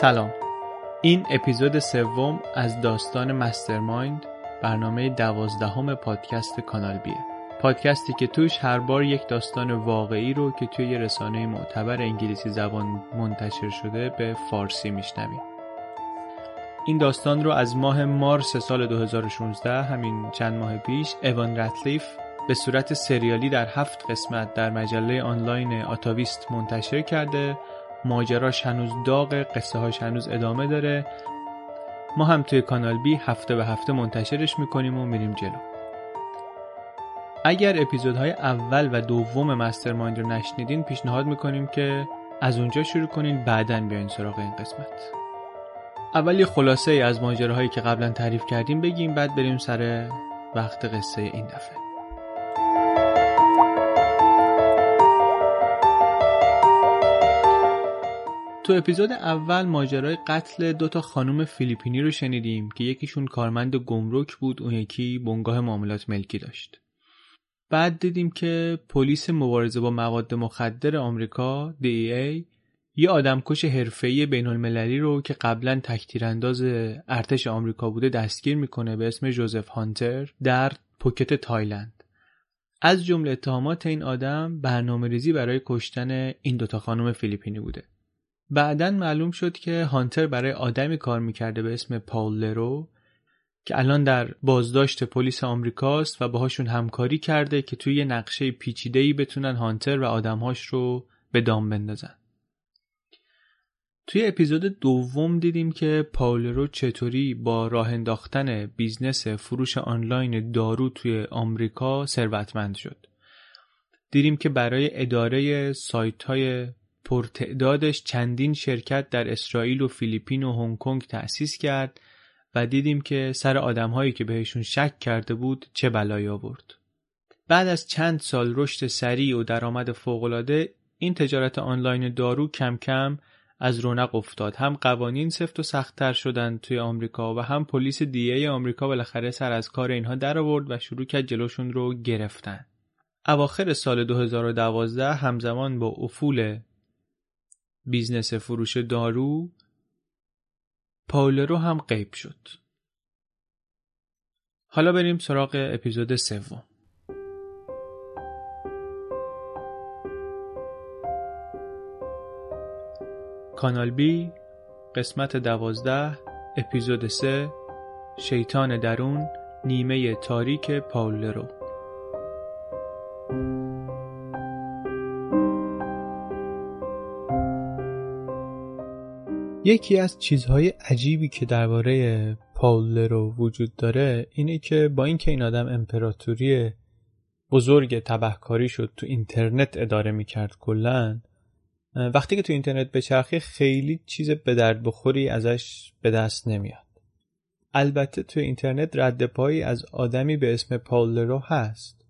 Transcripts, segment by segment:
سلام. این اپیزود سوم از داستان مسترمایند برنامه دوازدهم پادکست کانال بیه پادکستی که توش هر بار یک داستان واقعی رو که توی رسانه معتبر انگلیسی زبان منتشر شده به فارسی میشنویم. این داستان رو از ماه مارس سال 2016 همین چند ماه پیش اوان رتلیف به صورت سریالی در هفت قسمت در مجله آنلاین آتاویست منتشر کرده ماجراش هنوز داغ قصه هاش هنوز ادامه داره. ما هم توی کانال بی هفته به هفته منتشرش می‌کنیم و میریم جلو. اگر اپیزودهای اول و دوم مسترمایند رو نشنیدین پیشنهاد می‌کنیم که از اونجا شروع کنین بعدا بیاین سراغ این قسمت. اول یه خلاصه ای از ماجراهایی که قبلا تعریف کردیم بگیم بعد بریم سر وقت قصه این دفعه. تو اپیزود اول ماجرای قتل دو تا خانم فیلیپینی رو شنیدیم که یکیشون کارمند گمرک بود اون یکی بنگاه معاملات ملکی داشت. بعد دیدیم که پلیس مبارزه با مواد مخدر آمریکا DEA یه آدمکش حرفه‌ای بین المللی رو که قبلا تکتیرانداز ارتش آمریکا بوده دستگیر می‌کنه به اسم جوزف هانتر در پوکت تایلند. از جمله اتهامات این آدم برنامه ریزی برای کشتن این دوتا خانم فیلیپینی بوده. بعدا معلوم شد که هانتر برای آدمی کار می‌کرده به اسم پاول لرو که الان در بازداشت پلیس آمریکاست و باهاشون همکاری کرده که توی یه نقشه پیچیده‌ای بتونن هانتر و آدمهاش رو به دام بندازن. توی اپیزود دوم دیدیم که پاول لرو چطوری با راه انداختن business فروش آنلاین دارو توی آمریکا ثروتمند شد. دیدیم که برای اداره سایت های پرتعدادش چندین شرکت در اسرائیل و فیلیپین و هنگ کنگ تأسیس کرد و دیدیم که سر آدمهایی که بهشون شک کرده بود چه بلایی آورد. بعد از چند سال رشد سریع و درآمد فوق‌العاده این تجارت آنلاین دارو کم کم از رونق افتاد هم قوانین سفت و سختتر شدند توی آمریکا و هم پلیس دیه آمریکا بالاخره سر از کار اینها در آورد و شروع کرد جلوشون رو گرفتن اواخر سال 2012 همزمان با افول business فروش دارو پاول لرو هم غیب شد. حالا بریم سراغ اپیزود سوم. کانال بی قسمت دوازده اپیزود سه شیطان درون نیمه تاریک پاولرو یکی از چیزهای عجیبی که درباره پاولرو وجود داره اینه که با اینکه این آدم امپراتوری بزرگ تبهکاری شد تو اینترنت اداره می‌کرد کلا وقتی که تو اینترنت بچرخی خیلی چیز به درد بخوری ازش به دست نمیاد. البته تو اینترنت رد پایی از آدمی به اسم پاولرو هست.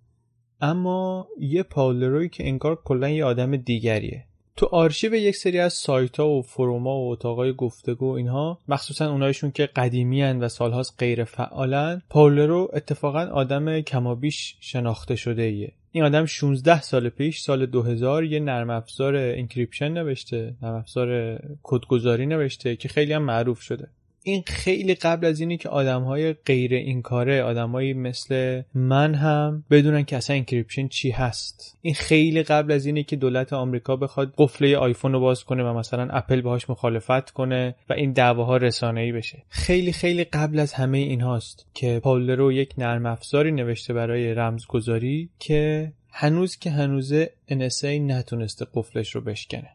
اما یه پاولروی که انگار کلا یه آدم دیگریه. تو آرشیو یک سری از سایت ها و forum ا و اتاقای گفتگو اینها مخصوصا اونایشون که قدیمی و سالهاست غیر فعالن پاولرو اتفاقا آدم کمابیش شناخته شده ایه این آدم 16 سال پیش سال 2000 یه نرم افزار encryption نوشته نرم افزار کدگذاری نوشته که خیلی هم معروف شده. این خیلی قبل از اینی که آدم های غیر این کاره آدمایی مثل من هم بدونن که اصلا encryption چی هست. این خیلی قبل از اینی که دولت آمریکا بخواد قفله آیفون رو باز کنه و مثلا اپل باهاش مخالفت کنه و این دعواها ای بشه. خیلی خیلی قبل از همه این هاست که پاولرو یک نرم افزاری نوشته برای رمزگذاری که هنوز که هنوزه NSA نتونسته قفلش رو بشکنه.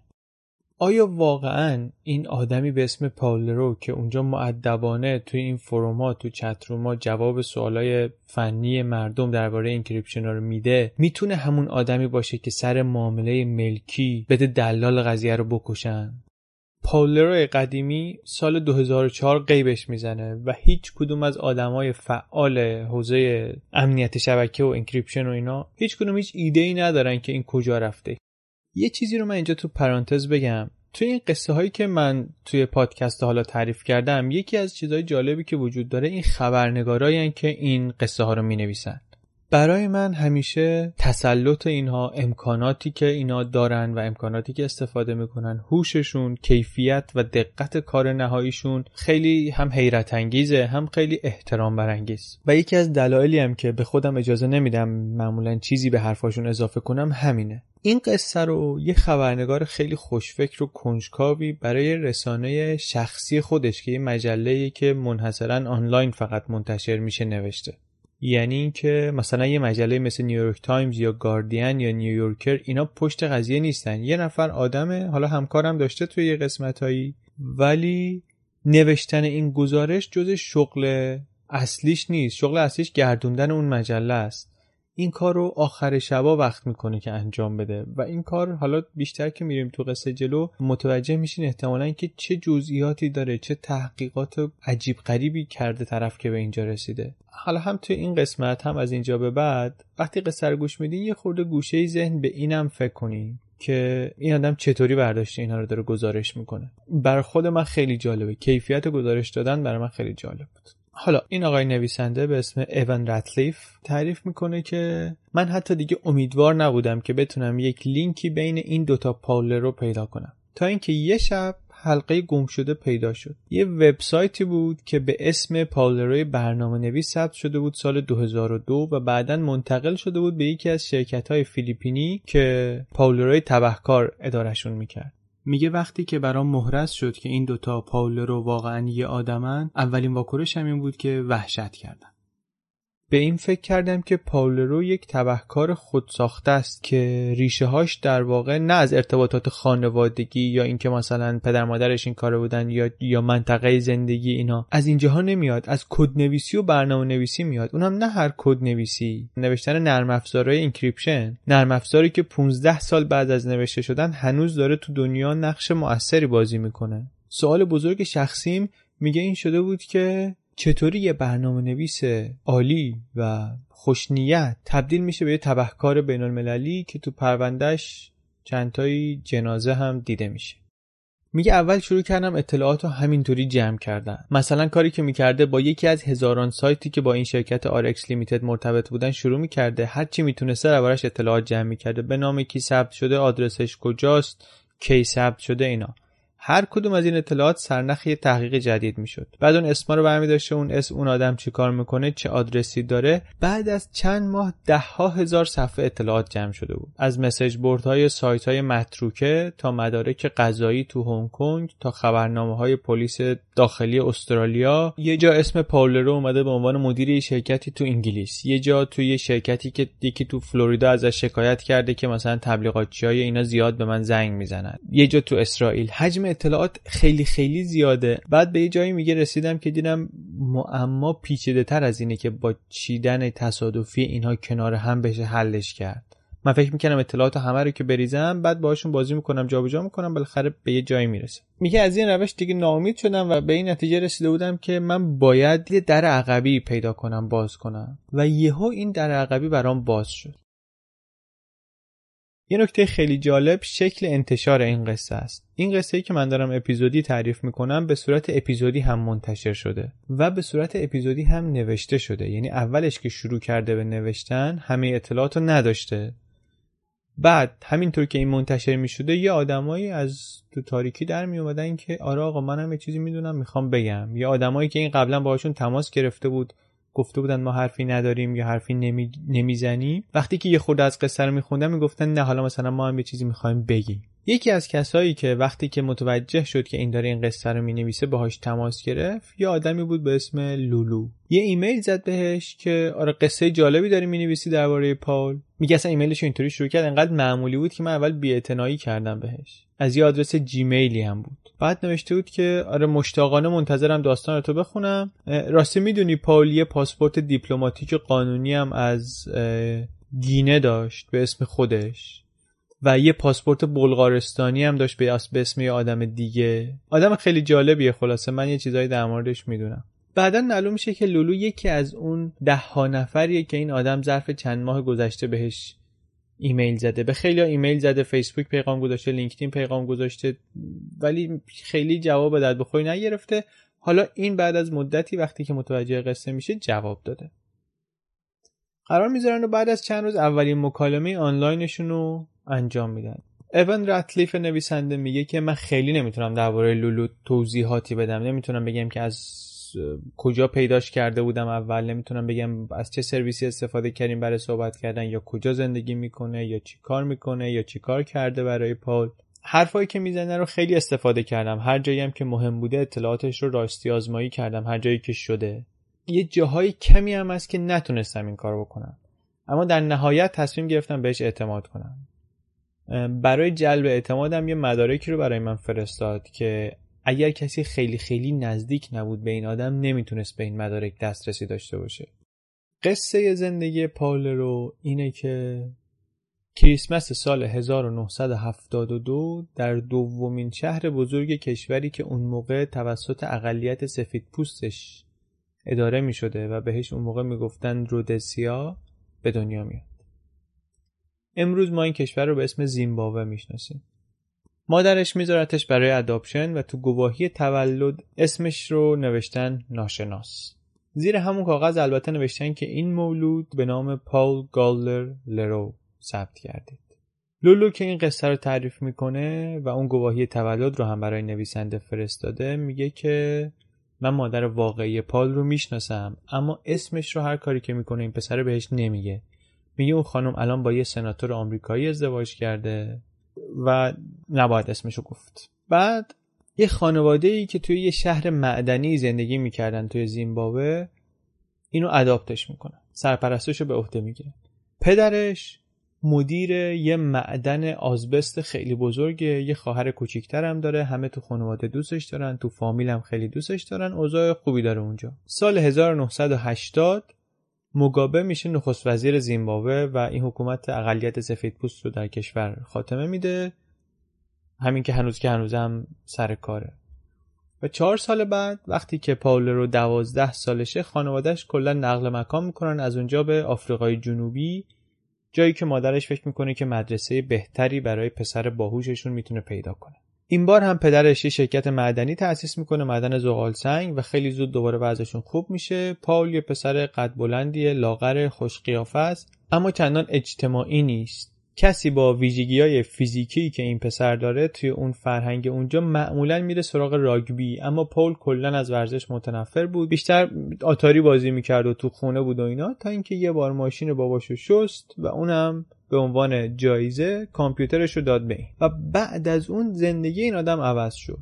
آیا واقعا این آدمی به اسم پاولرو که اونجا مؤدبانه توی این forum ا تو chat room ا جواب سوالای فنی مردم درباره encryption رو میده می‌تونه همون آدمی باشه که سر معامله ملکی بده دلال قضیه رو بکشن؟ پاولرو قدیمی سال 2004 غیبش می‌زنه و هیچ کدوم از آدمای فعال حوزه امنیت شبکه و encryption و اینا هیچ کدوم هیچ ایده ای ندارن که این کجا رفته. یه چیزی رو من اینجا تو پرانتز بگم. توی این قصه هایی که من توی پادکست حالا تعریف کردم یکی از چیزهای جالبی که وجود داره این خبرنگارایی که این قصه ها رو می نویسن برای من همیشه تسلط اینها امکاناتی که اینا دارن و امکاناتی که استفاده می‌کنن هوششون کیفیت و دقت کار نهاییشون خیلی هم حیرت انگیزه هم خیلی احترام برانگیز. و یکی از دلایلی هم که به خودم اجازه نمیدم معمولا چیزی به حرفاشون اضافه کنم همینه. این قصه رو یه خبرنگار خیلی خوشفکر و کنجکاوی برای رسانه شخصی خودش که یه مجله که منحصرا آنلاین فقط منتشر میشه نوشته. یعنی اینکه مثلا یه مجله مثل نیویورک تایمز یا گاردین یا نیویورکر اینا پشت قضیه نیستن. یه نفر آدمه حالا همکارم داشته توی یه قسمتایی ولی نوشتن این گزارش جز شغل اصلیش نیست. شغل اصلیش گردوندن اون مجله است. این کار رو آخر شبا وقت می‌کنه که انجام بده. و این کار حالا بیشتر که میریم تو قصه جلو متوجه میشین احتمالا که چه جزئیاتی داره چه تحقیقات عجیب غریبی کرده طرف که به اینجا رسیده. حالا هم تو این قسمت هم از اینجا به بعد وقتی قصه رو گوش میدین یه خورده گوشه ذهن به اینم فکر کنین که این آدم چطوری برداشته اینا رو داره گزارش می‌کنه. بر خود من خیلی جالبه. کیفیت گزارش دادن برای من خیلی جالب بود. حالا این آقای نویسنده به اسم ایون رتلیف تعریف می‌کنه که من حتی دیگه امیدوار نبودم که بتونم یک لینکی بین این دوتا پاولر رو پیدا کنم. تا اینکه یه شب حلقه گم شده پیدا شد. یه وبسایتی بود که به اسم پاولروی برنامه نویس ثبت شده بود سال 2002 و بعدا منتقل شده بود به یکی از شرکت های فیلیپینی که پاولروی تبهکار ادارشون می‌کرد. میگه وقتی که برام محرز شد که این دوتا پاولرو واقعا یه آدمن اولین واکنش این بود که وحشت کردم به این فکر کردم که پاولرو یک تبهکار خودساخته است که ریشه هاش در واقع نه از ارتباطات خانوادگی یا اینکه مثلا پدر مادرش این کار بودن یا یا منطقه زندگی اینا. از اینجاها نمیاد. از کد نویسی و برنامه نویسی میاد. اونم نه هر کد نویسی نوشتن نرم افزارهای encryption نرم افزاری که 15 سال بعد از نوشته شدن هنوز داره تو دنیا نقش موثری بازی می‌کنه. سوال بزرگ شخصیم میگه این شده بود که چطوری یه برنامه نویس عالی و خوش‌نیت تبدیل میشه به یه تبهکار بین المللی که تو پروندهش چندتایی جنازه هم دیده میشه. میگه اول شروع کردم اطلاعات رو همینطوری جمع کردن. مثلا کاری که می‌کرده با یکی از هزاران سایتی که با این شرکت RX Limited مرتبط بودن شروع می‌کرده. هرچی می‌تونسته دربارش اطلاعات جمع می‌کرده. به نام کی ثبت شده آدرسش کجاست کی ثبت شده اینا. هر کدوم از این اطلاعات سرنخ یه تحقیق جدید می‌شد. بعد اون اسما رو برمی داشته اون اسم اون آدم چیکار می‌کنه چه آدرسی داره. بعد از چند ماه ده ها هزار صفحه اطلاعات جمع شده بود. از مسیج بورد های سایت های متروکه تا مدارک قضایی تو هنگ کنگ تا خبرنامه های پلیس داخلی استرالیا. یه جا اسم پاولرو اومده به عنوان مدیر شرکتی تو انگلیس. یه جا تو یه شرکتی که یکی تو فلوریدا ازش شکایت کرده که مثلا تبلیغاتچی های اینا زیاد به من زنگ می‌زنن. یه جا تو اسرائیل. حجم اطلاعات خیلی خیلی زیاده. بعد به یه جایی میگه رسیدم که دیدم معما پیچیده تر از اینه که با چیدن تصادفی اینها کنار هم بشه حلش کرد. من فکر می‌کنم اطلاعات همه رو که بریزم بعد باهاشون بازی می‌کنم جابجا می‌کنم بالاخره به یه جایی می‌رسه میگه از این روش دیگه ناامید شدم و به این نتیجه رسیده بودم که من باید یه در عقبی پیدا کنم باز کنم. و یهو این در عقبی برام باز شد. یه نکته خیلی جالب شکل انتشار این قصه است. این قصه ای که من دارم اپیزودی تعریف می‌کنم به صورت اپیزودی هم منتشر شده و به صورت اپیزودی هم نوشته شده. یعنی اولش که شروع کرده به نوشتن همه اطلاعات رو نداشته. بعد همینطور که این منتشر می شده یه آدمایی از تو تاریکی در می اومدن که آره آقا منم یه چیزی می‌دونم می‌خوام بگم یه آدمایی که این قبلا باهاشون تماس گرفته بود گفته بودن ما حرفی نداریم یا حرفی نمی... نمی‌زنیم. وقتی که یه خورده از قصه رو میخوندم می‌گفتن نه حالا مثلا ما هم یه چیزی می‌خوایم بگیم. یکی از کسایی که وقتی که متوجه شد که این داره این قصه رو می‌نویسه باهاش تماس گرفت یه آدمی بود به اسم لولو. یه ایمیل زد بهش که آره قصه جالبی داری می‌نویسی درباره پاول میگه اصلا ایمیلش اینطوری شروع کرد انقدر معمولی بود که من اول بی‌اعتنایی کردم بهش. از یه آدرس جیمیلی هم بود. بعد نوشته بود که آره مشتاقانه منتظرم داستان تو بخونم. راستی می‌دونی پاول یه پاسپورت دیپلماتیک قانونی هم از گینه داشت به اسم خودش. و یه پاسپورت بلغارستانی هم داشت به اسم یه آدم دیگه. آدم خیلی جالبیه خلاصه من یه چیزایی در موردش می‌دونم. بعدا معلوم میشه که لولو یکی از اون ده ها نفریه که این آدم ظرف چند ماه گذشته بهش ایمیل زده. به خیلیا ایمیل زده فیسبوک پیغام گذاشته لینکدین پیغام گذاشته ولی خیلی جواب درد بخوری نگرفته. حالا این بعد از مدتی وقتی که متوجه قصه میشه جواب داده. قرار می‌ذارن و بعد از چند روز اولین مکالمه آنلاینشون رو انجام میدن. اون رتلیف نویسنده میگه که من خیلی نمی‌تونم درباره لولو توضیحاتی بدم. نمی‌تونم بگم که از کجا پیداش کرده بودم اول. نمی‌تونم بگم از چه سرویسی استفاده کردیم برای صحبت کردن یا کجا زندگی می‌کنه یا چی کار می‌کنه یا چی کار کرده برای پال. حرفایی که می‌زنه رو خیلی استفاده کردم. هر جایی هم که مهم بوده اطلاعاتش رو راستی آزمایی کردم. هر جایی که شده. یه جاهای کمی هم هست که نتونستم این کار بکنم. اما در نهایت تصمیم گرفتم بهش اعتماد کنم. برای جلب اعتمادم یه مدارکی رو برای من فرستاد که اگر کسی خیلی خیلی نزدیک نبود به این آدم نمی‌تونست به این مدارک دسترسی داشته باشه قصه زندگی پاول رو اینه که کریسمس سال 1972 در دومین شهر بزرگ کشوری که اون موقع توسط اقلیت سفید پوستش اداره می شده و بهش اون موقع می‌گفتن رودسیا به دنیا میاد. امروز ما این کشور رو به اسم زیمبابوه می‌شناسیم. مادرش میذارتش برای اداپشن و تو گواهی تولد اسمش رو نوشتن ناشناس. زیر همون کاغذ البته نوشتن که این مولود به نام پاول گالر لرو ثبت کردید. لولو که این قصه رو تعریف می‌کنه و اون گواهی تولد رو هم برای نویسنده فرستاده میگه که من مادر واقعی پال رو می‌شناسم اما اسمش رو هر کاری که می‌کنه این پسر بهش نمیگه میگه اون خانم الان با یه سناتور آمریکایی ازدواج کرده و نباید اسمشو گفت. بعد یه خانواده ای که توی یه شهر معدنی زندگی می‌کردن توی زیمبابوه اینو اداپتش می‌کنن. سرپرستش رو به عهده می‌گیره پدرش مدیر یه معدن آزبست خیلی بزرگه یه خواهر کوچیکتر داره همه تو خانواده دوستش دارن تو فامیل هم خیلی دوستش دارن اوضاع خوبی داره اونجا. سال 1980 مگابه میشه نخست وزیر زیمبابوه و این حکومت اقلیت سفید پوست رو در کشور خاتمه میده. همین که هنوز که هنوز هم سر کاره. و چهار سال بعد وقتی که پاول رو دوازده سالشه خانوادهش کلا نقل مکان می‌کنن. از اونجا به آفریقای جنوبی. جایی که مادرش فکر می‌کنه که مدرسه بهتری برای پسر باهوششون می‌تونه پیدا کنه. این بار هم پدرش یه شرکت معدنی تأسیس می‌کنه معدن زغال سنگ و خیلی زود دوباره وضعشون خوب میشه. پاول یه پسر قد بلندی لاغر خوش قیافه است اما چندان اجتماعی نیست. کسی با ویژگی های فیزیکی که این پسر داره توی اون فرهنگ اونجا معمولا میره سراغ راگبی اما پول کلا از ورزش متنفر بود. بیشتر آتاری بازی می‌کرد و تو خونه بود و اینا تا اینکه یه بار ماشین باباشو شست و اونم به عنوان جایزه کامپیوترش رو داد به این. و بعد از اون زندگی این آدم عوض شد.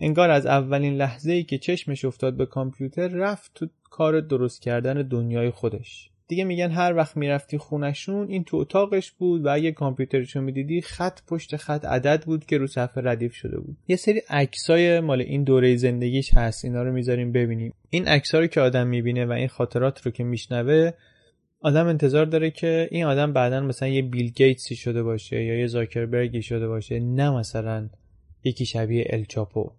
انگار از اولین لحظه ای که چشمش افتاد به کامپیوتر رفت تو کار درست کردن دنیای خودش. دیگه میگن هر وقت می‌رفتی خونشون این تو اتاقش بود و اگه کامپیوترشو می‌دیدی خط پشت خط عدد بود که رو صفحه ردیف شده بود. یه سری عکسای مال این دوره زندگیش هست اینا رو می‌ذاریم ببینیم. این عکسا رو که آدم می‌بینه و این خاطرات رو که میشنوه آدم انتظار داره که این آدم بعدا مثلا یه بیل گیتسی شده باشه یا یه زاکربرگی شده باشه نه مثلا یکی شبیه الچاپو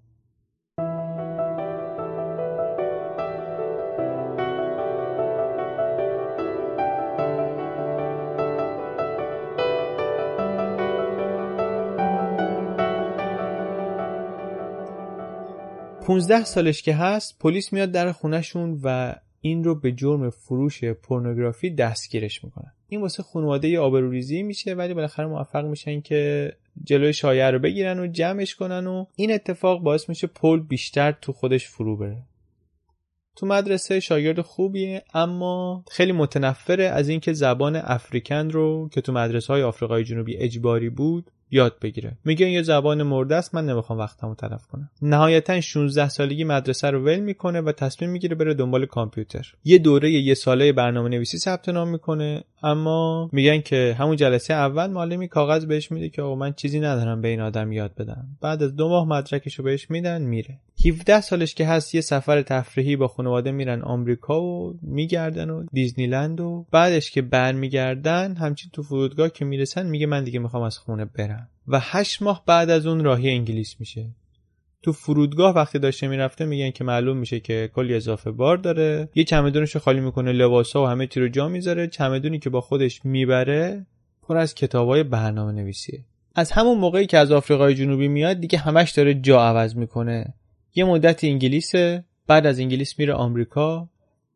15 سالش که هست پلیس میاد در خونهشون و این رو به جرم فروش پورنوگرافی دستگیرش می‌کنن. این واسه خانواده آبروریزی میشه ولی بالاخره موفق میشن که جلوی شایعه رو بگیرن و جمعش کنن و این اتفاق باعث میشه پول بیشتر تو خودش فرو بره. تو مدرسه شاگرد خوبیه اما خیلی متنفره از اینکه زبان افریکن رو که تو مدرسه های آفریقای جنوبی اجباری بود یاد بگیره. میگه یه زبان مرده است من نمی‌خوام وقتمو تلف کنم. نهایتا 16 سالگی مدرسه رو ول می‌کنه و تصمیم می‌گیره بره دنبال کامپیوتر. یه دوره یه ساله برنامه نویسی ثبت نام می‌کنه اما میگن که همون جلسه اول معلمی کاغذ بهش میده که آقا من چیزی ندارم به این آدم یاد بدم. بعد از دو ماه مدرکشو بهش میدن میره. 17 سالش که هست یه سفر تفریحی با خانواده میرن آمریکا و میگردن و دیزنیلند و بعدش که برمیگردن همچین تو فرودگاه که می‌رسن میگه من دیگه می‌خوام از خونه برم. و هشت ماه بعد از اون راهی انگلیس میشه. تو فرودگاه وقتی داشته می‌رفته میگن که معلوم میشه که کلی اضافه بار داره. یه چمدونش خالی می‌کنه لباسا و همه چی رو جا می‌ذاره. چمدونی که با خودش می‌بره پر از کتابای برنامه نویسیه از همون موقعی که از آفریقای جنوبی میاد دیگه همش داره جا عوض می‌کنه. یه مدت انگلیسه بعد از انگلیس میره آمریکا.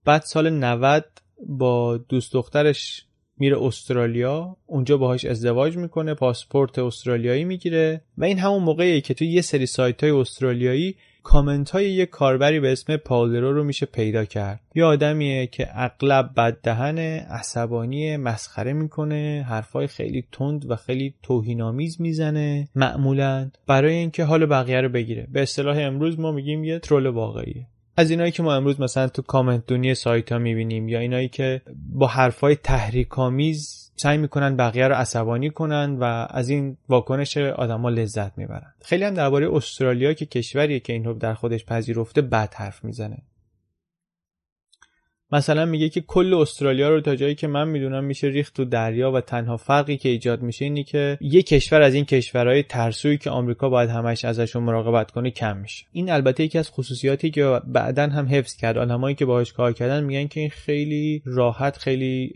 بعد سال 90 با دوست دخترش میره استرالیا اونجا باهاش ازدواج می‌کنه پاسپورت استرالیایی می‌گیره و این همون موقعیه که توی یه سری سایت های استرالیایی کامنت های یه کاربری به اسم پالرو رو میشه پیدا کرد. یه آدمیه که اغلب بددهنه عصبانی مسخره می‌کنه حرفای خیلی تند و خیلی توهینآمیز می‌زنه معمولا برای اینکه حال بقیه رو بگیره. به اصطلاح امروز ما میگیم یه ترول واقعیه. از اینایی که ما امروز مثلا تو کامنت دونی سایت ها می‌بینیم یا اینایی که با حرفای تحریکامیز سعی می‌کنن بقیه رو عصبانی کنن و از این واکنش آدما لذت می‌برن. خیلی هم درباره استرالیا که کشوریه که این رو در خودش پذیرفته بد حرف می‌زنه. مثلا میگه که کل استرالیا رو تا جایی که من می‌دونم میشه ریخت تو دریا و تنها فرقی که ایجاد میشه اینی که یه کشور از این کشورهای ترسویی که آمریکا باید همش ازشون مراقبت کنه کم میشه. این البته یکی از خصوصیاتی که بعدا هم حفظ کرد. آدمایی که باهاش کار کردن میگن که این خیلی راحت خیلی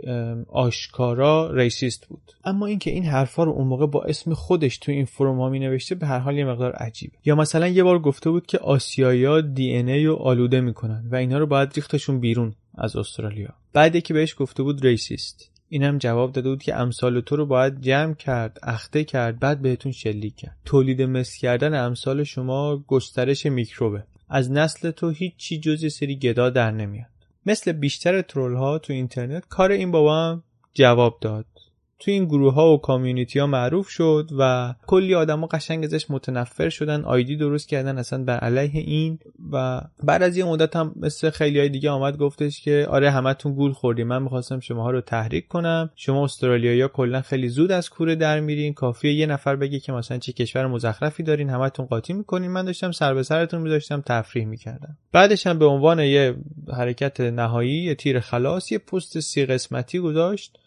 آشکارا racist بود. اما اینکه این حرفا رو اون موقع با اسم خودش تو این forum ها می نوشته به هر حال یه مقدار عجیبه. یا مثلا یه بار گفته بود که آسیایا DNA رو آلوده می‌کنن و اینا رو باید ریختشون بیرون. از استرالیا. بعد که بهش گفته بود racist. اینم جواب داده بود که امثال تو رو باید جمع کرد اخته کرد بعد بهتون شلیک کرد. تولید مثل کردن امثال شما گسترش میکروبه. از نسل تو هیچی جز سری گدا در نمیاد. مثل بیشتر ترول ها تو اینترنت کار این بابا هم جواب داد. تو این گروه ها و کامیونیتی ها معروف شد و کلی آدما قشنگ ازش متنفر شدن آیدی درست کردن اصلا بر علیه این و بعد از یه مدت هم مثل خیلی های دیگه آمد گفتش که آره همتون گول خوردیم من می‌خواستم شماها رو تحریک کنم. شما استرالیایی کلا خیلی زود از کوره در میرین. کافیه یه نفر بگه که مثلا چه کشور مزخرفی دارین همتون قاطی می‌کنین. من داشتم سر به سرتون میذاشتم تفریح می‌کردم. بعدش هم به عنوان یه حرکت نهایی یه تیر خلاص یه پست سی قسمتی گذاشت.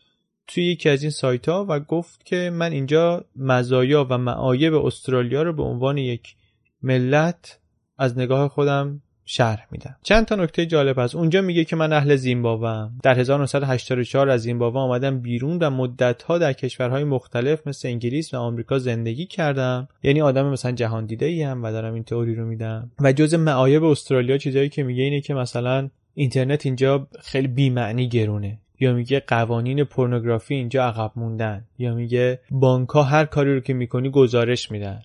توی یکی از این سایت ها و گفت که من اینجا مزایا و معایب استرالیا رو به عنوان یک ملت از نگاه خودم شرح میدم. چند تا نکته جالب هست. اونجا میگه که من اهل زیمبابوم در 1984 از زیمبابوه آمدم بیرون و مدت ها در کشورهای مختلف مثل انگلیس و آمریکا زندگی کردم. یعنی آدم مثلا جهان دیده ای هم و دارم این تئوری رو میدم. و جز معایب استرالیا چیزایی که میگه اینه که مثلا اینترنت اینجا خیلی بی‌معنی گرونه. یا میگه قوانین پورنوگرافی اینجا عقب موندن یا میگه بانک هر کاری رو که می‌کنی گزارش میدن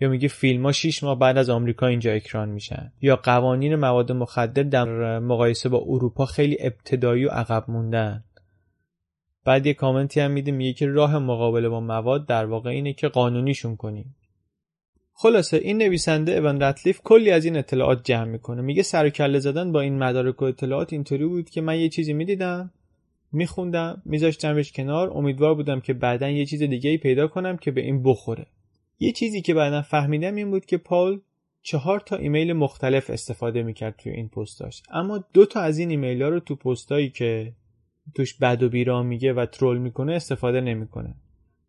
یا میگه فیلم ها 6 ماه بعد از آمریکا اینجا اکران میشن یا قوانین مواد مخدر در مقایسه با اروپا خیلی ابتدایی و عقب موندن. بعد یه کامنتی هم میده میگه که راه مقابله با مواد در واقع اینه که قانونیشون کنیم. خلاصه این نویسنده اون رتلیف کلی از این اطلاعات جمع می‌کنه. میگه سر کله زدن با این مدارک و اطلاعات اینطوری بود که من یه چیزی می‌دیدم. میخوندم میذاشتمش کنار. امیدوار بودم که بعدا یه چیز دیگه ای پیدا کنم که به این بخوره. یه چیزی که بعدا فهمیدم این بود که پاول چهار تا ایمیل مختلف استفاده می‌کرد توی این پستاش اما دو تا از این ایمیل ها رو تو پستایی که توش بد و بیراه میگه و troll می‌کنه استفاده نمی‌کنه.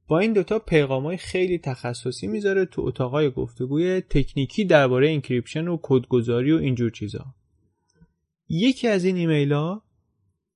با این دوتا پیغام های خیلی تخصصی می‌ذاره تو اتاقای گفتگوی تکنیکی درباره encryption و کدگذاری و اینجور چیزا. یکی از این ایمیل ها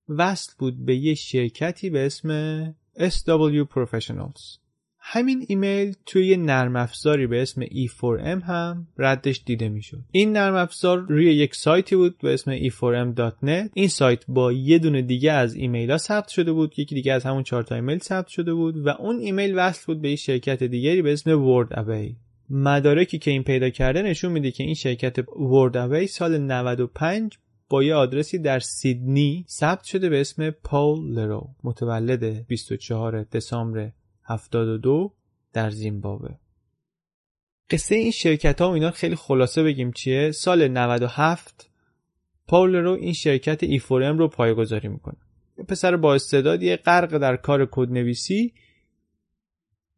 وصل بود به یه شرکتی به اسم SW Professionals همین ایمیل توی یه نرم افزاری به اسم E4M هم ردش دیده می‌شد. این نرم افزار روی یک سایتی بود به اسم e4m.net. این سایت با یه دونه دیگه از ایمیل ها ثبت شده بود. یکی دیگه از همون چهار تا ایمیل ثبت شده بود و اون ایمیل وصل بود به یه شرکت دیگری به اسم World Away. مدارکی که این پیدا کرده نشون میده که این شرکت World Away سال 95 با یه آدرسی در سیدنی ثبت شده به اسم پاول لرو متولد 24 دسامبر 72 در زیمبابوه. قصه این شرکت ها و اینا خیلی خلاصه بگیم چیه. سال 97 پاول لرو این شرکت E4M رو پایه‌گذاری می‌کنه. پسر با استعدادی غرق در کار کدنویسی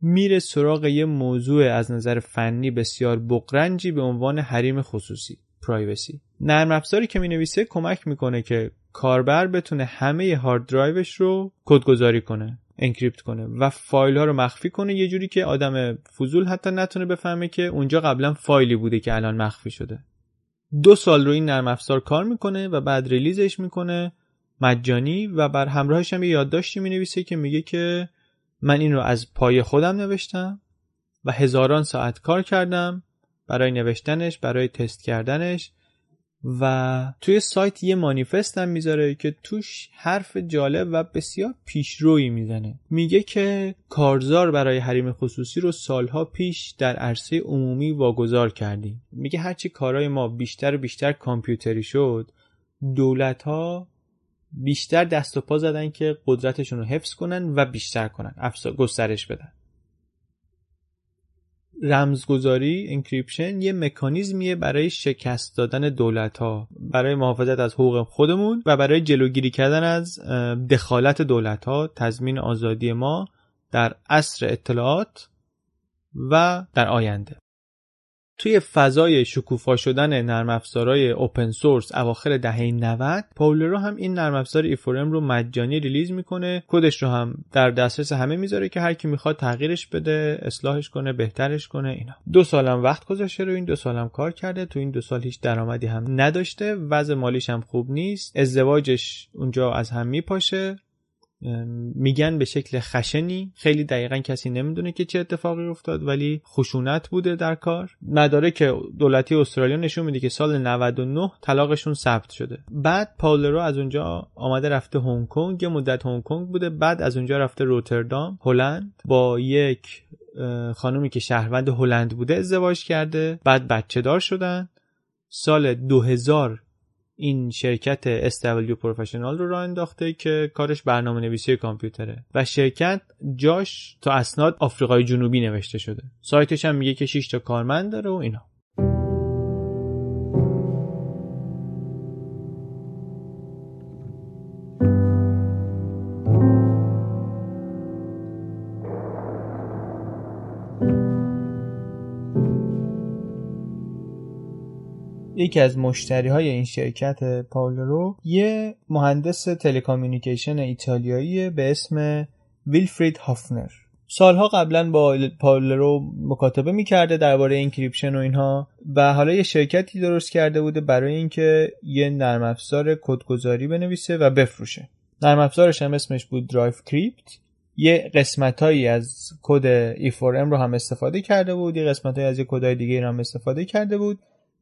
میره سراغ یه موضوع از نظر فنی بسیار بغرنجی به عنوان حریم خصوصی. privacy نرم افزاری که می نویسه کمک می‌کنه که کاربر بتونه همه هارد درایوش رو کدگذاری کنه encrypt کنه و فایل ها رو مخفی کنه. یه جوری که آدم فضول حتی نتونه بفهمه که اونجا قبلا فایلی بوده که الان مخفی شده. دو سال رو این نرم افزار کار می‌کنه و بعد ریلیزش می‌کنه مجانی و بر همراهش هم یه یادداشتی می نویسه که میگه که من این رو از پای خودم نوشتم و هزاران ساعت کار کردم برای نوشتنش برای تست کردنش و توی سایت یه مانیفست هم می‌ذاره که توش حرف جالب و بسیار پیشرویی می‌زنه. میگه که کارزار برای حریم خصوصی رو سالها پیش در عرصه عمومی واگذار کردیم. میگه هرچی کارهای ما بیشتر و بیشتر کامپیوتری شد دولت ها بیشتر دست و پا زدن که قدرتشون رو حفظ کنن و بیشتر کنن گسترش بدن. رمزگذاری انکریپشن یه مکانیزمیه برای شکست دادن دولت ها برای محافظت از حقوق خودمون و برای جلوگیری کردن از دخالت دولت ها تضمین آزادی ما در عصر اطلاعات و در آینده. توی فضای شکوفا شدن نرم افزارهای اوپن سورس اواخر دهه 90 پاولرو هم این نرم افزار ایفورم رو مجانی ریلیز می‌کنه. کدش رو هم در دسترس همه می‌ذاره که هر کی می‌خواد تغییرش بده اصلاحش کنه بهترش کنه اینا. دو سالم وقت گذاشته رو این دو سالم کار کرده. تو این دو سال هیچ درآمدی هم نداشته. وضع مالیش هم خوب نیست. ازدواجش اونجا از هم میپاشه. میگن به شکل خشنی. خیلی دقیقا کسی نمی‌دونه که چه اتفاقی افتاد ولی خشونت بوده در کار. مدارک دولتی استرالیا نشون میده که سال 99 طلاقشون ثبت شده. بعد پاولرو از اونجا آمده رفته هنگ کنگ یه مدت هنگ کنگ بوده. بعد از اونجا رفته روتردام هلند. با یک خانومی که شهروند هلند بوده ازدواج کرده. بعد بچه دار شدن. سال 2000 این شرکت SW پروفشنال رو راه انداخته که کارش برنامه نویسی کامپیوتره. و شرکت جاش تا اسناد آفریقای جنوبی نوشته شده. سایتش هم میگه که 6 تا کارمند داره و اینا. یکی از مشتری های این شرکت پاول لرو یه مهندس telecommunication ایتالیایی به اسم ویلفرید هافنر. سالها قبلا با پاول لرو مکاتبه می‌کرده درباره encryption و اینها و حالا یه شرکتی درست کرده بوده برای اینکه یه نرم افزار کدگذاری بنویسه و بفروشه. نرم افزارش هم اسمش بود DriveCrypt یه قسمتهایی از کد E4M رو هم استفاده کرده بود یه قسمتهایی از یه کدهای دیگه هم استفاده کرده بود.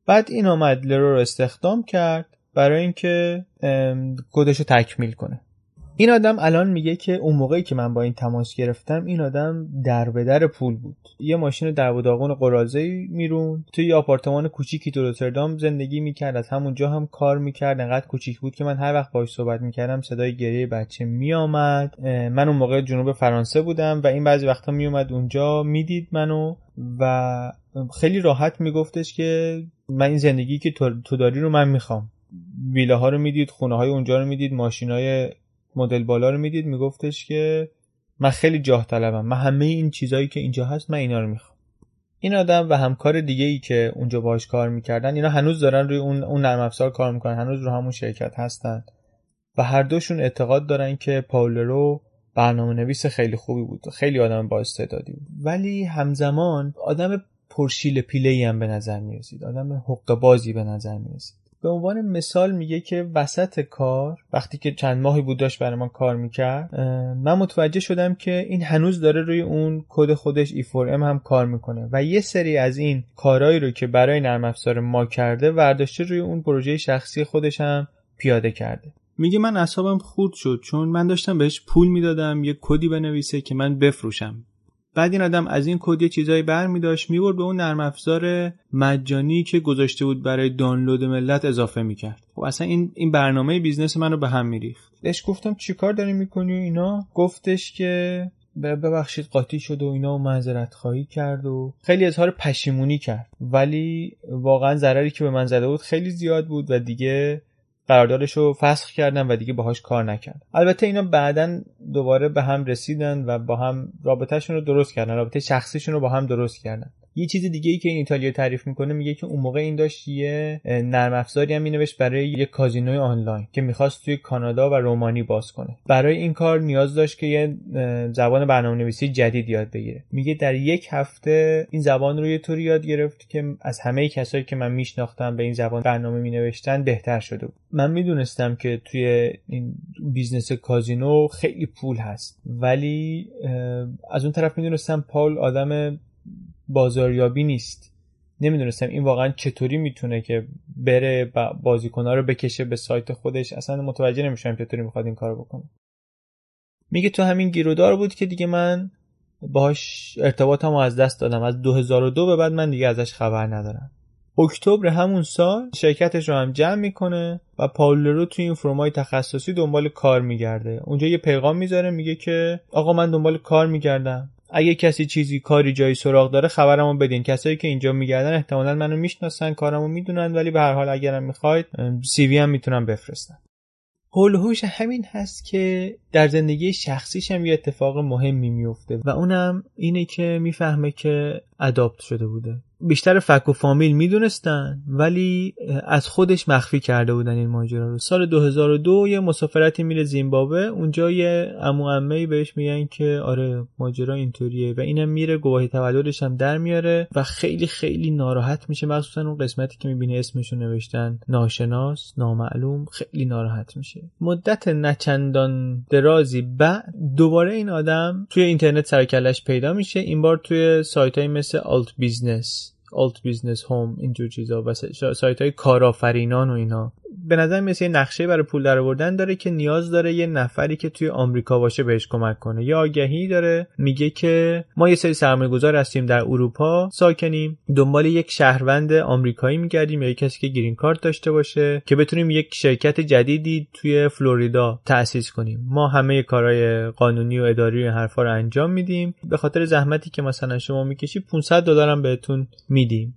بعد این آمد لرو رو استخدام کرد برای اینکه کدش رو تکمیل کنه. این آدم الان میگه که اون موقعی که من با این تماس گرفتم این آدم در به در پول بود. یه ماشین در و داغون قرازه میرون توی یه آپارتمان کوچیکی تو روتردام زندگی می‌کرد. از همونجا هم کار می‌کرد. انقدر کوچیک بود که من هر وقت باش صحبت می‌کردم صدای گریه بچه میآمد. من اون موقع جنوب فرانسه بودم و این بعضی وقتا میومد اونجا می‌دید منو و خیلی راحت میگفتش که من این زندگی که تو داری رو من می‌خوام. ویله ها رو می‌دید خونه های اونجا رو می‌دید ماشین های مدل بالا رو می‌دید. میگفتش که من خیلی جاه طلبم. من همه این چیزهایی که اینجا هست من اینا رو می‌خوام. این آدم و همکار دیگه ای که اونجا باهاش کار می‌کردن اینا هنوز دارن روی اون اون نرم افزار کار می‌کنن. هنوز رو همون شرکت هستن. و هر دوشون اعتقاد دارن که پاولرو برنامه نویس خیلی خوبی بود. خیلی آدم با استعدادی بود. ولی همزمان آدم پرشیل پیله هم به نظر می‌رسید. آدم حق بازی به نظر می‌رسید. به عنوان مثال میگه که وسط کار وقتی که چند ماهی بود داشت برای ما کار می‌کرد من متوجه شدم که این هنوز داره روی اون کد خودش ای4م هم کار می‌کنه و یه سری از این کارهایی رو که برای نرم افزار ما کرده ورداشته روی اون پروژه شخصی خودش هم پیاده کرده. میگه من اعصابم خورد شد چون من داشتم بهش پول می‌دادم یه کدی بنویسه که من بفروشم. بعد این آدم از این کد یه چیزایی بر می داشت می‌برد به اون نرم افزار مجانی که گذاشته بود برای دانلود ملت اضافه می‌کرد. خب اصلا این این برنامه business منو به هم میریخت. بهش گفتم چیکار داری می‌کنی اینا؟ گفتش که ببخشید قاطی شد و اینا و معذرت خواهی کرد و خیلی اظهار پشیمونی کرد. ولی واقعا ضرری که به من زده بود خیلی زیاد بود و دیگه قراردادش رو فسخ کردن و دیگه باهاش کار نکرد البته اینا بعدا دوباره به هم رسیدن و با هم رابطهشون رو درست کردن. رابطه شخصیشون رو با هم درست کردن. یه چیز دیگه ای که این ایتالیا تعریف می‌کنه میگه که اون موقع این داشت یه نرم افزاری هم مینوشت برای یه کازینوی آنلاین که می‌خواست توی کانادا و رومانی باز کنه. برای این کار نیاز داشت که یه زبان برنامه نویسی جدید یاد بگیره. میگه در یک هفته این زبان رو یه طوری یاد گرفت که از همه کسایی که من میشناختم به این زبان برنامه مینوشتن بهتر شده بود. من می‌دونستم که توی این business کازینو خیلی پول هست. ولی از اون طرف می‌دونستم پال آدم بازاریابی نیست. نمی‌دونستم این واقعا چطوری می‌تونه که بره بازیکنها رو بکشه به سایت خودش. اصلا متوجه نمیشم چطوری می‌خواد این کارو بکنه. میگه تو همین گیرودار بود که دیگه من باهاش ارتباطم از دست دادم. از 2002 به بعد من دیگه ازش خبر ندارم. اکتبر همون سال شرکتش رو هم جمع می‌کنه و پاول لرو تو این فرومای تخصصی دنبال کار میگرده. اونجا یه پیغام می‌ذاره میگه که آقا من دنبال کار میگردم. اگه کسی چیزی کاری جایی سراغ داره خبرمو بدین. کسایی که اینجا میگردن احتمالا منو می‌شناسن کارمو می‌دونن ولی به هر حال اگرم می‌خواید سی وی هم می‌تونم بفرستم. هول همین هست که در زندگی شخصیش هم یه اتفاق مهمی میفته و اونم اینه که می‌فهمه که اداپت شده بوده. بیشتر فک و فامیل می‌دونستن ولی از خودش مخفی کرده بودن این ماجرا رو. سال 2002 یه مسافرتی میره زیمبابوه اونجا یه عمو عمه بهش میگن که آره ماجرا اینطوریه. و اینم میره گواهی تولدش هم در میاره و خیلی خیلی ناراحت میشه. مخصوصا اون قسمتی که می‌بینی اسمشو نوشتن ناشناس نامعلوم خیلی ناراحت میشه. مدت نچندان درازی بعد دوباره این آدم توی اینترنت سرکلش پیدا میشه. این بار توی سایت های مثل alt business alt business home اینجور چیزا و سایت های کارآفرینان و اینا. به نظر مثل یه نقشه برای پول در آوردن داره که نیاز داره یه نفری که توی آمریکا باشه بهش کمک کنه. یا آگهی داره میگه که ما یه سری سرمایه گذار هستیم در اروپا ساکنیم دنبال یک شهروند آمریکایی میگردیم یا کسی که green card داشته باشه که بتونیم یک شرکت جدیدی توی فلوریدا تأسیس کنیم. ما همه کارهای قانونی و اداری و حرفا رو انجام میدیم. به خاطر زحمتی که مثلا شما می‌کشی 500 دلار هم بهتون میدیم.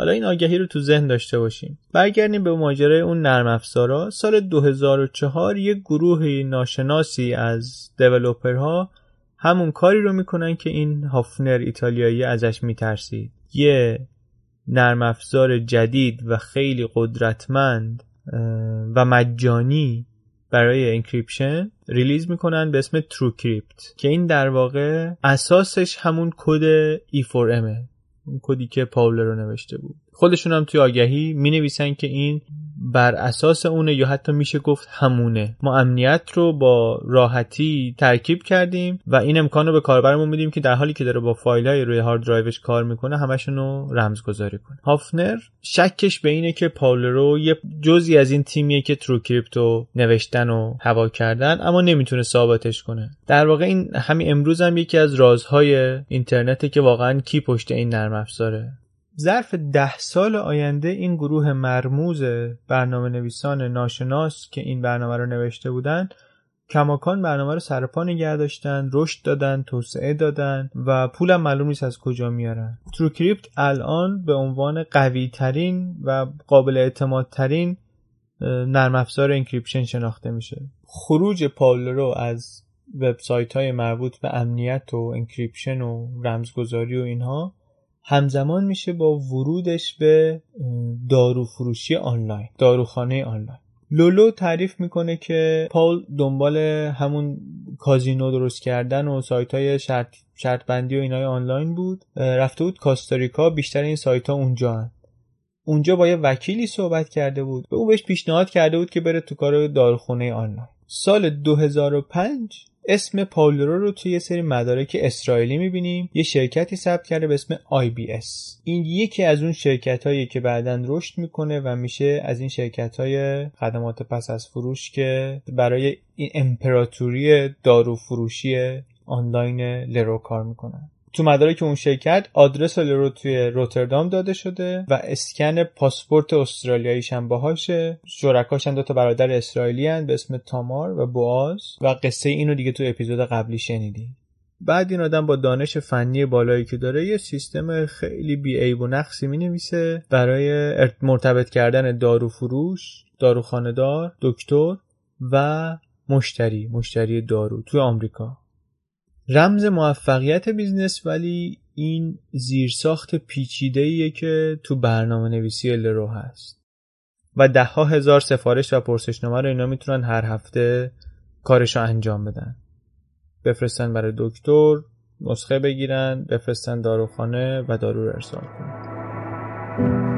حالا این آگهی رو تو ذهن داشته باشیم. برگردیم به ماجرای اون نرم افزارا. سال 2004 یه گروه ناشناسی از developer ها همون کاری رو می‌کنن که این هافنر ایتالیایی ازش میترسید. یه نرم افزار جدید و خیلی قدرتمند و مجانی برای encryption release می‌کنن به اسم TrueCrypt که این در واقع اساسش همون کد E4M اون کدی که پاولر رو نوشته بود. خودشون هم توی آگهی می نویسن که این بر اساس اونه یا حتی میشه گفت همونه. ما امنیت رو با راحتی ترکیب کردیم و این امکان رو به کاربرمون میدیم که در حالی که داره با فایل های روی هارد درایوش کار می‌کنه همشون رو رمزگذاری کنه. هافنر شکش به اینه که پاولرو یه جزی از این تیمیه که ترو کریپتو نوشتن و هوا کردن اما نمی‌تونه ثابتش کنه. در واقع این همین امروز هم یکی از رازهای اینترنته که واقعا کی پشت این نرم افزاره. ظرف ده سال آینده این گروه مرموز برنامه نویسان ناشناس که این برنامه رو نوشته بودن کماکان برنامه رو سرپا نگه داشتن رشد دادن توسعه دادن و پولم معلوم نیست از کجا میارن. TrueCrypt الان به عنوان قوی ترین و قابل اعتماد ترین نرم افزار encryption شناخته میشه. خروج پاول لرو از وبسایت های مربوط به امنیت و encryption و رمزگذاری و اینها همزمان میشه با ورودش به دارو فروشی آنلاین داروخانه آنلاین. لولو تعریف می‌کنه که پاول دنبال همون کازینو درست کردن و سایت های شرط, شرط بندی و اینای آنلاین بود. رفته بود کاستاریکا بیشتر این سایت ها اونجا هن. اونجا با یه وکیلی صحبت کرده بود. به اون بهش پیشنهاد کرده بود که بره تو کار داروخونه آنلاین. سال 2005 اسم پاولرو رو توی یه سری مدارک اسرائیلی می‌بینیم. یه شرکتی ثبت کرده به اسم IBS این یکی از اون شرکت هایی که بعدا رشد می‌کنه و میشه از این شرکت های خدمات پس از فروش که برای این امپراتوری دارو فروشی آنلاین لرو کار می‌کنن. تو مدارک اون شرکت آدرس رو توی روتردام داده شده و اسکن پاسپورت استرالیاییش هم باهاشه. شرکاش هم دو تا برادر اسرائیلی هن به اسم تامار و بواز و قصه اینو دیگه تو اپیزود قبلی شنیدی. بعد این آدم با دانش فنی بالایی که داره یه سیستم خیلی بی عیب و نقصی می نویسه برای مرتبط کردن دارو فروش داروخانه‌دار دکتر و مشتری مشتری دارو توی آمریکا. رمز موفقیت business ولی این زیرساخت پیچیده که تو برنامه نویسی لرو هست. و ده ها هزار سفارش و پرسشنامه رو اینا می‌تونن هر هفته کارش رو انجام بدن. بفرستن برای دکتر نسخه بگیرن بفرستن داروخانه و دارو رو ارسال کنن.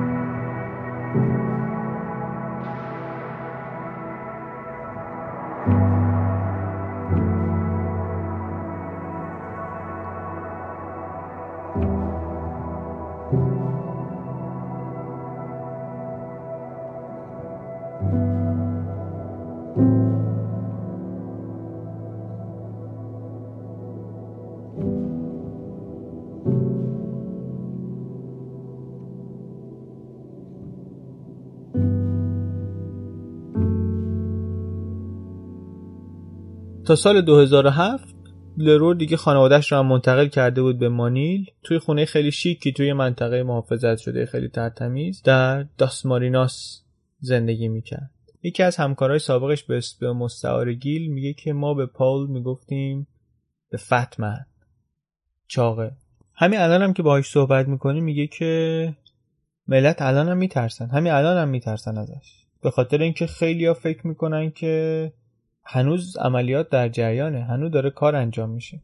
سال 2007 لرو دیگه خانوادهش رو هم منتقل کرده بود به مانیل. توی خونه خیلی شیکی توی منطقه محافظت شده خیلی ترتمیز در داسماریناس زندگی می‌کرد. یکی از همکارای سابقش به اسم مستعار گیل میگه که ما به پاول می‌گفتیم به فتمن چاقه. همین الان هم که باهاش صحبت می‌کنیم میگه که ملت الان هم میترسن. همین الان هم میترسن ازش. به خاطر اینکه خیلیا فکر می‌کنن که هنوز عملیات در جریانه. هنوز داره کار انجام میشه.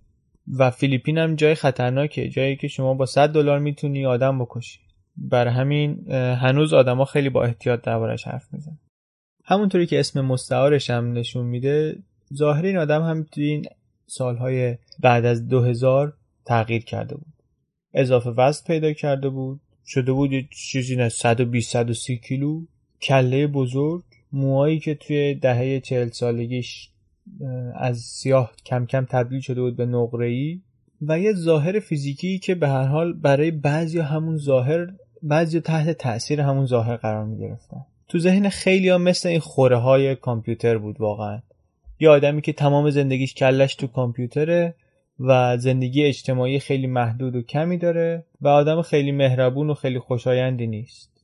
و فیلیپین هم جای خطرناکه. جایی که شما با 100 دلار می‌تونی آدم بکشی. بر همین هنوز آدما خیلی با احتیاط دربارش حرف میزن همونطوری که اسم مستعارش هم نشون میده ظاهر این آدم هم توی این سالهای بعد از 2000 تغییر کرده بود. اضافه وزن پیدا کرده بود. شده بود یه چیزی نه 120 130 کیلو. کله بزرگ. موهایی که توی دهه چهل سالگیش از سیاه کم کم تبدیل شده بود به نقره‌ای و یه ظاهر فیزیکی که به هر حال برای بعضی همون ظاهر بعضی تحت تاثیر همون ظاهر قرار می گرفتن تو ذهن خیلی ها مثل این خوره های کامپیوتر بود واقعا. یه آدمی که تمام زندگیش کلش تو کامپیوتره و زندگی اجتماعی خیلی محدود و کمی داره و آدم خیلی مهربون و خیلی خوشایندی نیست.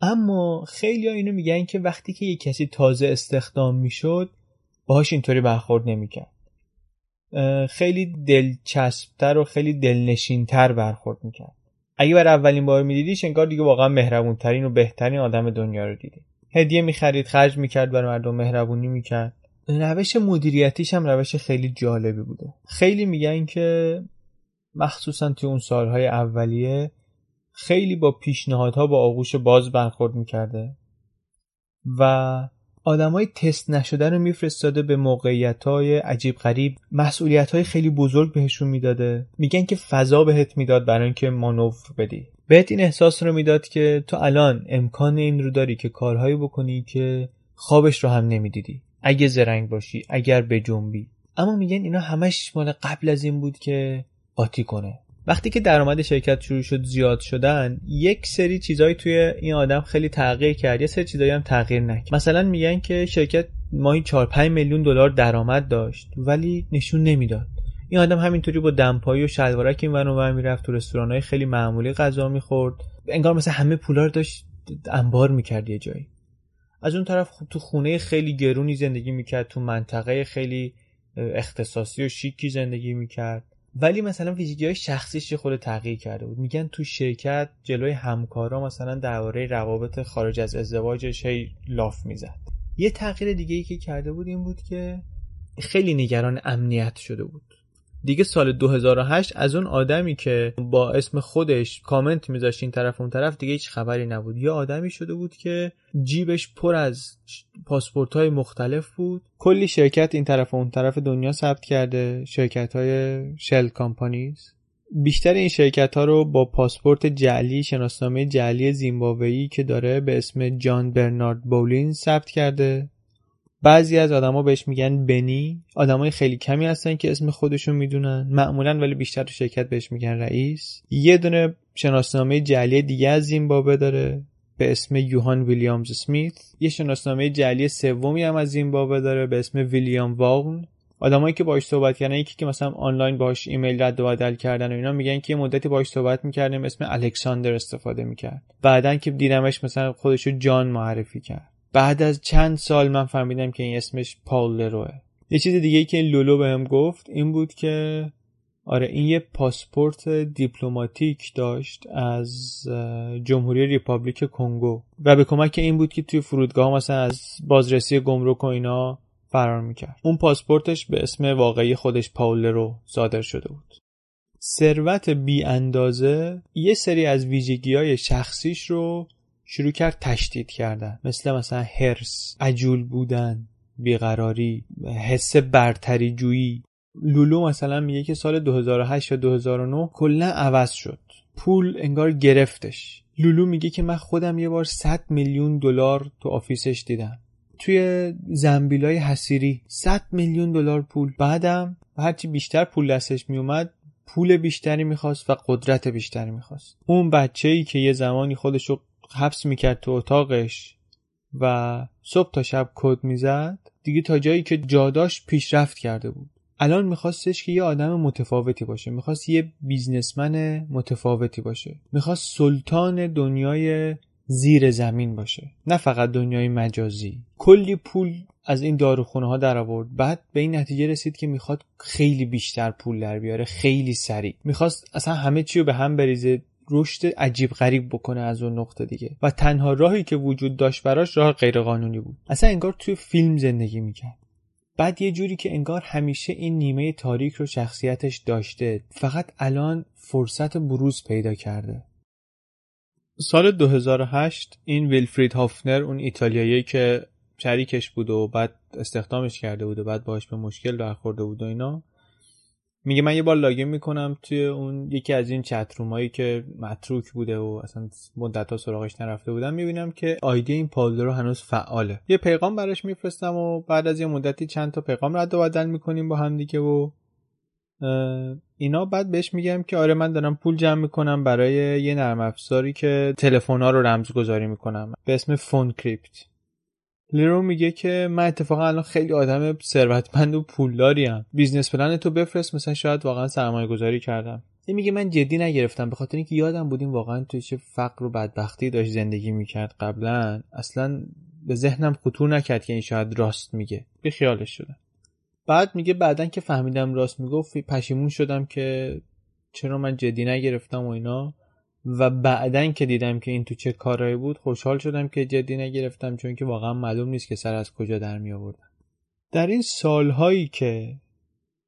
اما خیلی ها اینو میگن که وقتی که یه کسی تازه استخدام می‌شد باهاش اینطوری برخورد نمی‌کرد. خیلی دلچسبتر و خیلی دلنشینتر برخورد می‌کرد. اگه بر اولین بار میدیدیش انگار دیگه واقعا مهربونترین و بهترین آدم دنیا رو دیدی هدیه می‌خرید خرج می‌کرد برای مردم مهربونی می‌کرد. روش مدیریتیش هم روش خیلی جالبی بوده. خیلی میگن که مخصوصا توی اون سالهای اولیه خیلی با پیشنهادها با آغوش باز برخورد می‌کرده و آدمای تست نشده رو میفرستاده به موقعیت های عجیب غریب. مسئولیت های خیلی بزرگ بهشون می‌داده. میگن که فضا بهت می‌داد برای اینکه مانور بدی. بهت این احساس رو می‌داد که تو الان امکان این رو داری که کارهایی بکنی که خوابش رو هم نمی‌دیدی. اگه زرنگ باشی اگر به جنبی اما میگن اینا همش مال قبل از این بود که قاطی کنه. وقتی که درآمد شرکت شروع شد زیاد شدن یک سری چیزایی توی این آدم خیلی تغییر کرد. یه سری چیزایی هم تغییر نکرد. مثلا میگن که شرکت ماهی 4 5 میلیون دلار درآمد داشت ولی نشون نمی‌داد. این آدم همینطوری با دمپایی و شلوارک این ور می‌رفت تو رستورانهای خیلی معمولی غذا می‌خورد. انگار مثلا همه پولا رو داشت انبار می‌کرد یه جایی. از اون طرف تو خونه خیلی گرونی زندگی می‌کرد تو منطقه خیلی اختصاصی و شیکی زندگی می‌کرد. ولی مثلا ویژگی های شخصیش خود تغییر کرده بود؟ میگن تو شرکت جلوی همکارا مثلا درباره روابط خارج از ازدواجش هی لاف می‌زد. یه تغییر دیگه ای که کرده بود این بود که خیلی نگران امنیت شده بود. دیگه سال 2008 از اون آدمی که با اسم خودش کامنت میذاشت این طرف اون طرف دیگه هیچ خبری نبود. یه آدمی شده بود که جیبش پر از پاسپورت های مختلف بود. کلی شرکت این طرف و اون طرف دنیا ثبت کرده شرکت های شل کامپانیز بیشتر این شرکت ها رو با پاسپورت جعلی شناسنامه جعلی زیمبابویی که داره به اسم جان برنارد بولین ثبت کرده. بعضی از آدما بهش میگن بنی. آدمای خیلی کمی هستن که اسم خودشون می‌دونن. معمولا ولی بیشتر تو شرکت بهش میگن رئیس. یه دونه شناسنامه جعلی دیگه از زیمبابوه داره به اسم یوهان ویلیامز سمیت یه شناسنامه جعلی سومی هم از زیمبابوه داره به اسم ویلیام واغن آدمایی که باهاش صحبت کردن یکی که مثلا آنلاین باهاش ایمیل رد و بدل کردن و اینا میگن که یه مدتی باهاش صحبت می‌کردیم اسم الکساندر استفاده می‌کرد. بعدا که دیدمش مثلا خودشو جان معرفی کرد. بعد از چند سال من فهمیدم که این اسمش پاول لروئه. یه چیز دیگه که لولو بهم گفت این بود که آره این یه پاسپورت دیپلماتیک داشت از جمهوری Republic کنگو. و به کمک این بود که توی فرودگاه مثلا از بازرسی گمرک و اینا فرار می‌کرد. اون پاسپورتش به اسم واقعی خودش پاول لرو صادر شده بود. ثروت بی اندازه یه سری از ویژگی های شخصیش رو شروع کرد تشدید کردن. مثل مثلا حرص عجول بودن بیقراری حس برتری جویی. لولو مثلا میگه که سال 2008 یا 2009 کلا عوض شد. پول انگار گرفتش. لولو میگه که من خودم یه بار 100 میلیون دلار تو آفیسش دیدم. توی زنبیلای حسیری 100 میلیون دلار پول. بعدم هرچی بیشتر پول دستش میومد پول بیشتری می‌خواست و قدرت بیشتری می‌خواست. اون بچه ای که یه زمانی خودشو حبس می‌کرد تو اتاقش و صبح تا شب کد می‌زد. دیگه تا جایی که جاداش پیشرفت کرده بود. الان میخواستش که یه آدم متفاوتی باشه. می‌خواست یه بیزنسمن متفاوتی باشه. می‌خواست سلطان دنیای زیر زمین باشه. نه فقط دنیای مجازی. کلی پول از این داروخونه ها در آورد بعد به این نتیجه رسید که می‌خواد خیلی بیشتر پول در بیاره. خیلی سریع. می‌خواست اصلا همه چی رو به هم بریزه. رشد عجیب غریب بکنه از اون نقطه دیگه. و تنها راهی که وجود داشت براش راه غیرقانونی بود. اصلا انگار توی فیلم زندگی می‌کرد. بعد یه جوری که انگار همیشه این نیمه تاریک رو شخصیتش داشته فقط الان فرصت بروز پیدا کرده. سال 2008 این ویلفرید هافنر اون ایتالیایی که شریکش بود و بعد استخدامش کرده بود و بعد باهاش به مشکل برخورده بود و اینا میگه من یه بار لاگین می‌کنم توی اون یکی از این چترومایی که متروک بوده و اصلا مدت ها سراغش نرفته بودم می‌بینم که آیدی این رو هنوز فعاله. یه پیغام براش میفرستم و بعد از یه مدتی چند تا پیغام رد و بدل می‌کنیم با هم دیگه و اینا. بعد بهش میگم که آره من دارم پول جمع می‌کنم برای یه نرم افزاری که تلفن رو رمزگذاری می‌کنم. به اسم PhoneCrypt. لرو میگه که من اتفاقا الان خیلی آدم ثروتمند و پولداریم business plan تو بفرست مثلا شاید واقعا سرمایه گذاری کردم. این میگه من جدی نگرفتم به خاطر اینکه یادم بود این واقعا توی چه فقر و بدبختی داشت زندگی می‌کرد قبلا. اصلا به ذهنم خطور نکرد که این شاید راست میگه. بی خیالش شدم بعد میگه بعدا که فهمیدم راست می‌گفت پشیمون شدم که چرا من جدی نگرفتم و اینا. و بعدا که دیدم که این تو چه کارهایی بود خوشحال شدم که جدی نگرفتم چون که واقعا معلوم نیست که سر از کجا در می آوردم. در این سالهایی که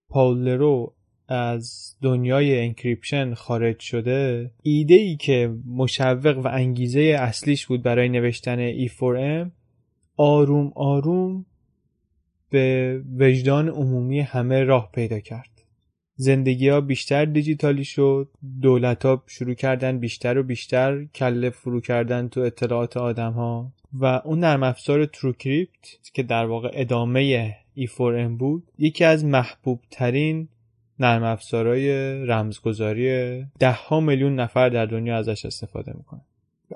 پاولرو از دنیای انکریپشن خارج شده ایده ای که مشوق و انگیزه اصلیش بود برای نوشتن E4M آروم آروم به وجدان عمومی همه راه پیدا کرد. زندگی ها بیشتر دیجیتالی شد دولت ها شروع کردن بیشتر و بیشتر کله فرو کردن تو اطلاعات آدم ها و اون نرم افزار تروکریپت که در واقع ادامه E4M بود یکی از محبوب ترین نرم افزارهای رمزگذاری ده ها میلیون نفر در دنیا ازش استفاده می‌کنه.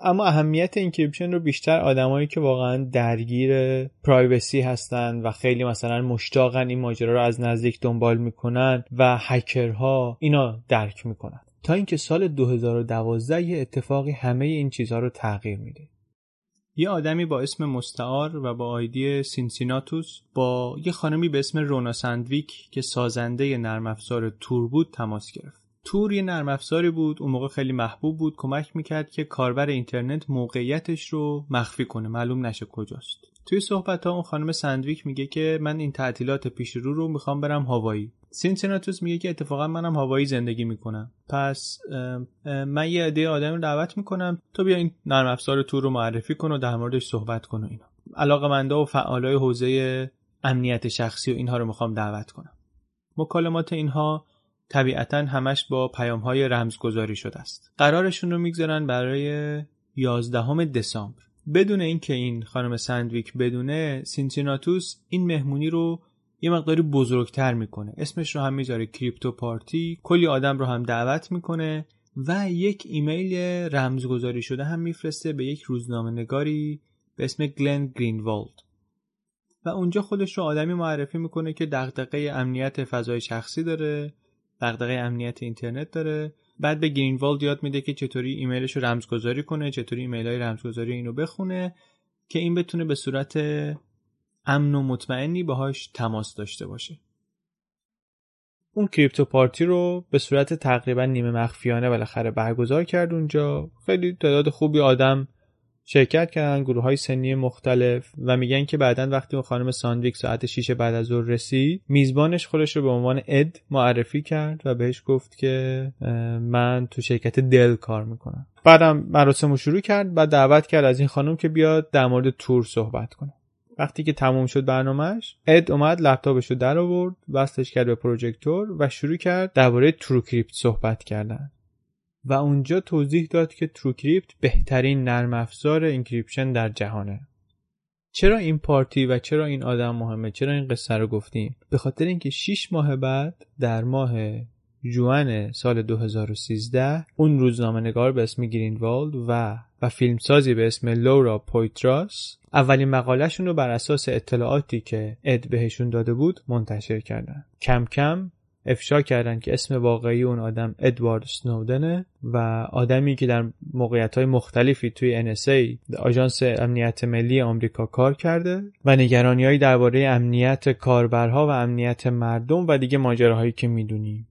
اما اهمیت encryption رو بیشتر آدمایی که واقعا درگیر privacy هستن و خیلی مثلا مشتاقن این ماجرا رو از نزدیک دنبال می‌کنن و هکرها اینا درک می‌کنن. تا اینکه سال 2012 یه اتفاقی همه این چیزها رو تغییر میده. یه آدمی با اسم مستعار و با ID سینسیناتوس با یه خانمی به اسم رونا سندویک که سازنده نرم افزار تور بود تماس گرفت. تور یه نرم افزاری بود اون موقع خیلی محبوب بود کمک می‌کرد که کاربر اینترنت موقعیتش رو مخفی کنه معلوم نشه کجاست. توی صحبت ها اون خانم سندویک میگه که من این تعطیلات پیش رو رو می‌خوام برم هاوایی. سینسیناتوس میگه که اتفاقا منم هاوایی زندگی می‌کنم. پس من یه عده آدم رو دعوت می‌کنم تو بیا این نرم افزار Tor رو معرفی کن و در موردش صحبت کن و اینا. علاقه و فعالای حوزه امنیت شخصی و اینها رو می‌خوام دعوت کنم. مکالمات اینها طبیعتا همش با پیام های رمزگذاری شده است. قرارشون رو می‌گذارن برای 11 دسامبر. بدون اینکه این خانم سندویک بدونه سینسیناتوس این مهمونی رو یه مقداری بزرگتر می‌کنه. اسمش رو هم می‌ذاره crypto party. کلی آدم رو هم دعوت می‌کنه و یک ایمیل رمزگذاری شده هم میفرسته به یک روزنامه نگاری به اسم گلن گرینوالد. و اونجا خودش رو آدمی معرفی می‌کنه که دغدغه امنیت فضای شخصی داره دغدغه امنیت اینترنت داره. بعد به گرینوالد یاد میده که چطوری ایمیلش رو رمزگذاری کنه چطوری ایمیل های رمزگذاری اینو بخونه که این بتونه به صورت امن و مطمئنی باهاش تماس داشته باشه. اون crypto party رو به صورت تقریبا نیمه مخفیانه بالاخره برگزار کرد اونجا. خیلی تعداد خوبی آدم شرکت کردن گروه های سنی مختلف و میگن که بعدا وقتی اون خانم ساندویک ساعت 6 بعد از ظهر رسید میزبانش خودش رو به عنوان اد معرفی کرد و بهش گفت که من تو شرکت Dell کار می‌کنم. بعدم مراسم رو شروع کرد و دعوت کرد از این خانم که بیاد در مورد Tor صحبت کنه. وقتی که تموم شد برنامهش اد اومد لپتاپش رو در آورد وصلش کرد به پروژکتور و شروع کرد درباره TrueCrypt صحبت کردن. و اونجا توضیح داد که TrueCrypt بهترین نرم افزار encryption در جهانه. چرا این پارتی و چرا این آدم مهمه؟ چرا این قصه رو گفتیم؟ به خاطر اینکه 6 ماه بعد در ماه جوان سال 2013 اون روزنامه نگار به اسم گرینوالد و و فیلمسازی به اسم لورا پویتراس اولین مقالهشون رو بر اساس اطلاعاتی که اد بهشون داده بود منتشر کردن. کم کم افشا کردن که اسم واقعی اون آدم ادوارد سنودنه و آدمی که در موقعیت های مختلفی توی NSA آژانس امنیت ملی آمریکا کار کرده و نگرانیهایی درباره امنیت کاربرها و امنیت مردم و دیگه ماجراهایی که می‌دونیم.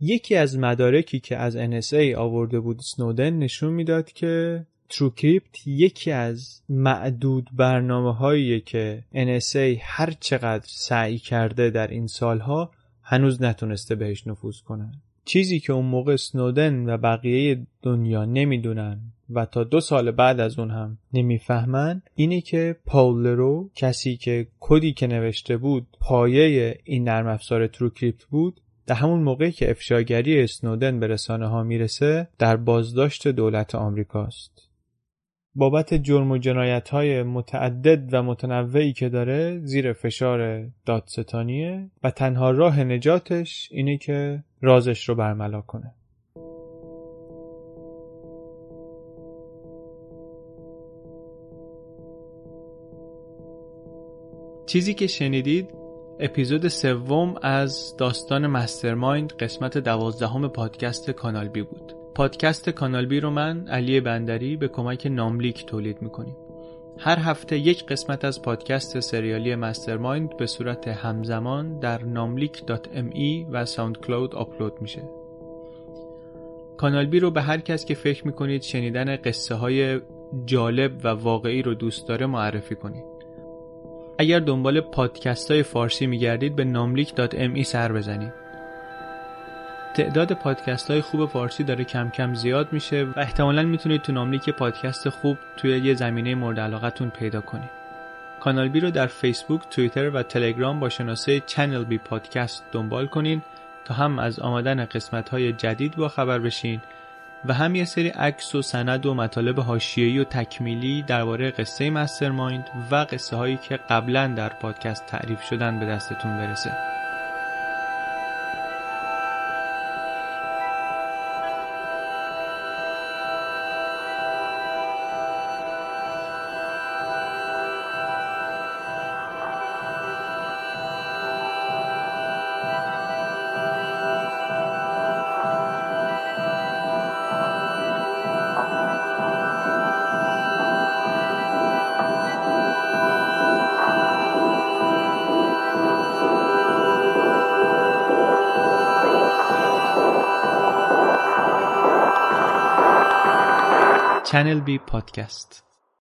یکی از مدارکی که از NSA آورده بود سنودن نشون می‌داد که تروکریپت یکی از معدود برنامه هایی که NSA هر چقدر سعی کرده در این سالها هنوز نتونسته بهش نفوذ کنه چیزی که اون موقع سنودن و بقیه دنیا نمی‌دونن و تا دو سال بعد از اون هم نمی‌فهمن اینه که پاولرو کسی که کدی که نوشته بود پایه این نرم افزار تروکریپت بود در همون موقعی که افشاگری اسنودن به رسانه ها می‌رسه در بازداشت دولت آمریکاست. بابت جرم و جنایت های متعدد و متنوعی که داره زیر فشار دادستانیه و تنها راه نجاتش اینه که رازش رو برملا کنه. چیزی که شنیدید اپیزود سوم از داستان mastermind قسمت دوازدهم پادکست کانال بی بود پادکست کانال بی رو من علی بندری به کمک ناملیک تولید می‌کنیم. هر هفته یک قسمت از پادکست سریالی mastermind به صورت همزمان در ناملیک.me و SoundCloud آپلود میشه. کانال بی رو به هر کس که فکر می‌کنید شنیدن قصه های جالب و واقعی رو دوست داره معرفی کنید. اگر دنبال پادکست های فارسی میگردید به ناملیک.me سر بزنید. تعداد پادکست های خوب فارسی داره کم کم زیاد میشه و احتمالا می‌تونید تو ناملیک پادکست خوب توی یه زمینه مورد علاقتون پیدا کنید. کانال بی رو در فیسبوک، توییتر و تلگرام با شناسه چنل بی پادکست دنبال کنین تا هم از آمدن قسمت های جدید با خبر بشین و هم یه سری عکس و سند و مطالب حاشیه‌ای و تکمیلی درباره قصه مسترمایند و قصه هایی که قبلا در پادکست تعریف شدن به دستتون برسه. Channel B Podcast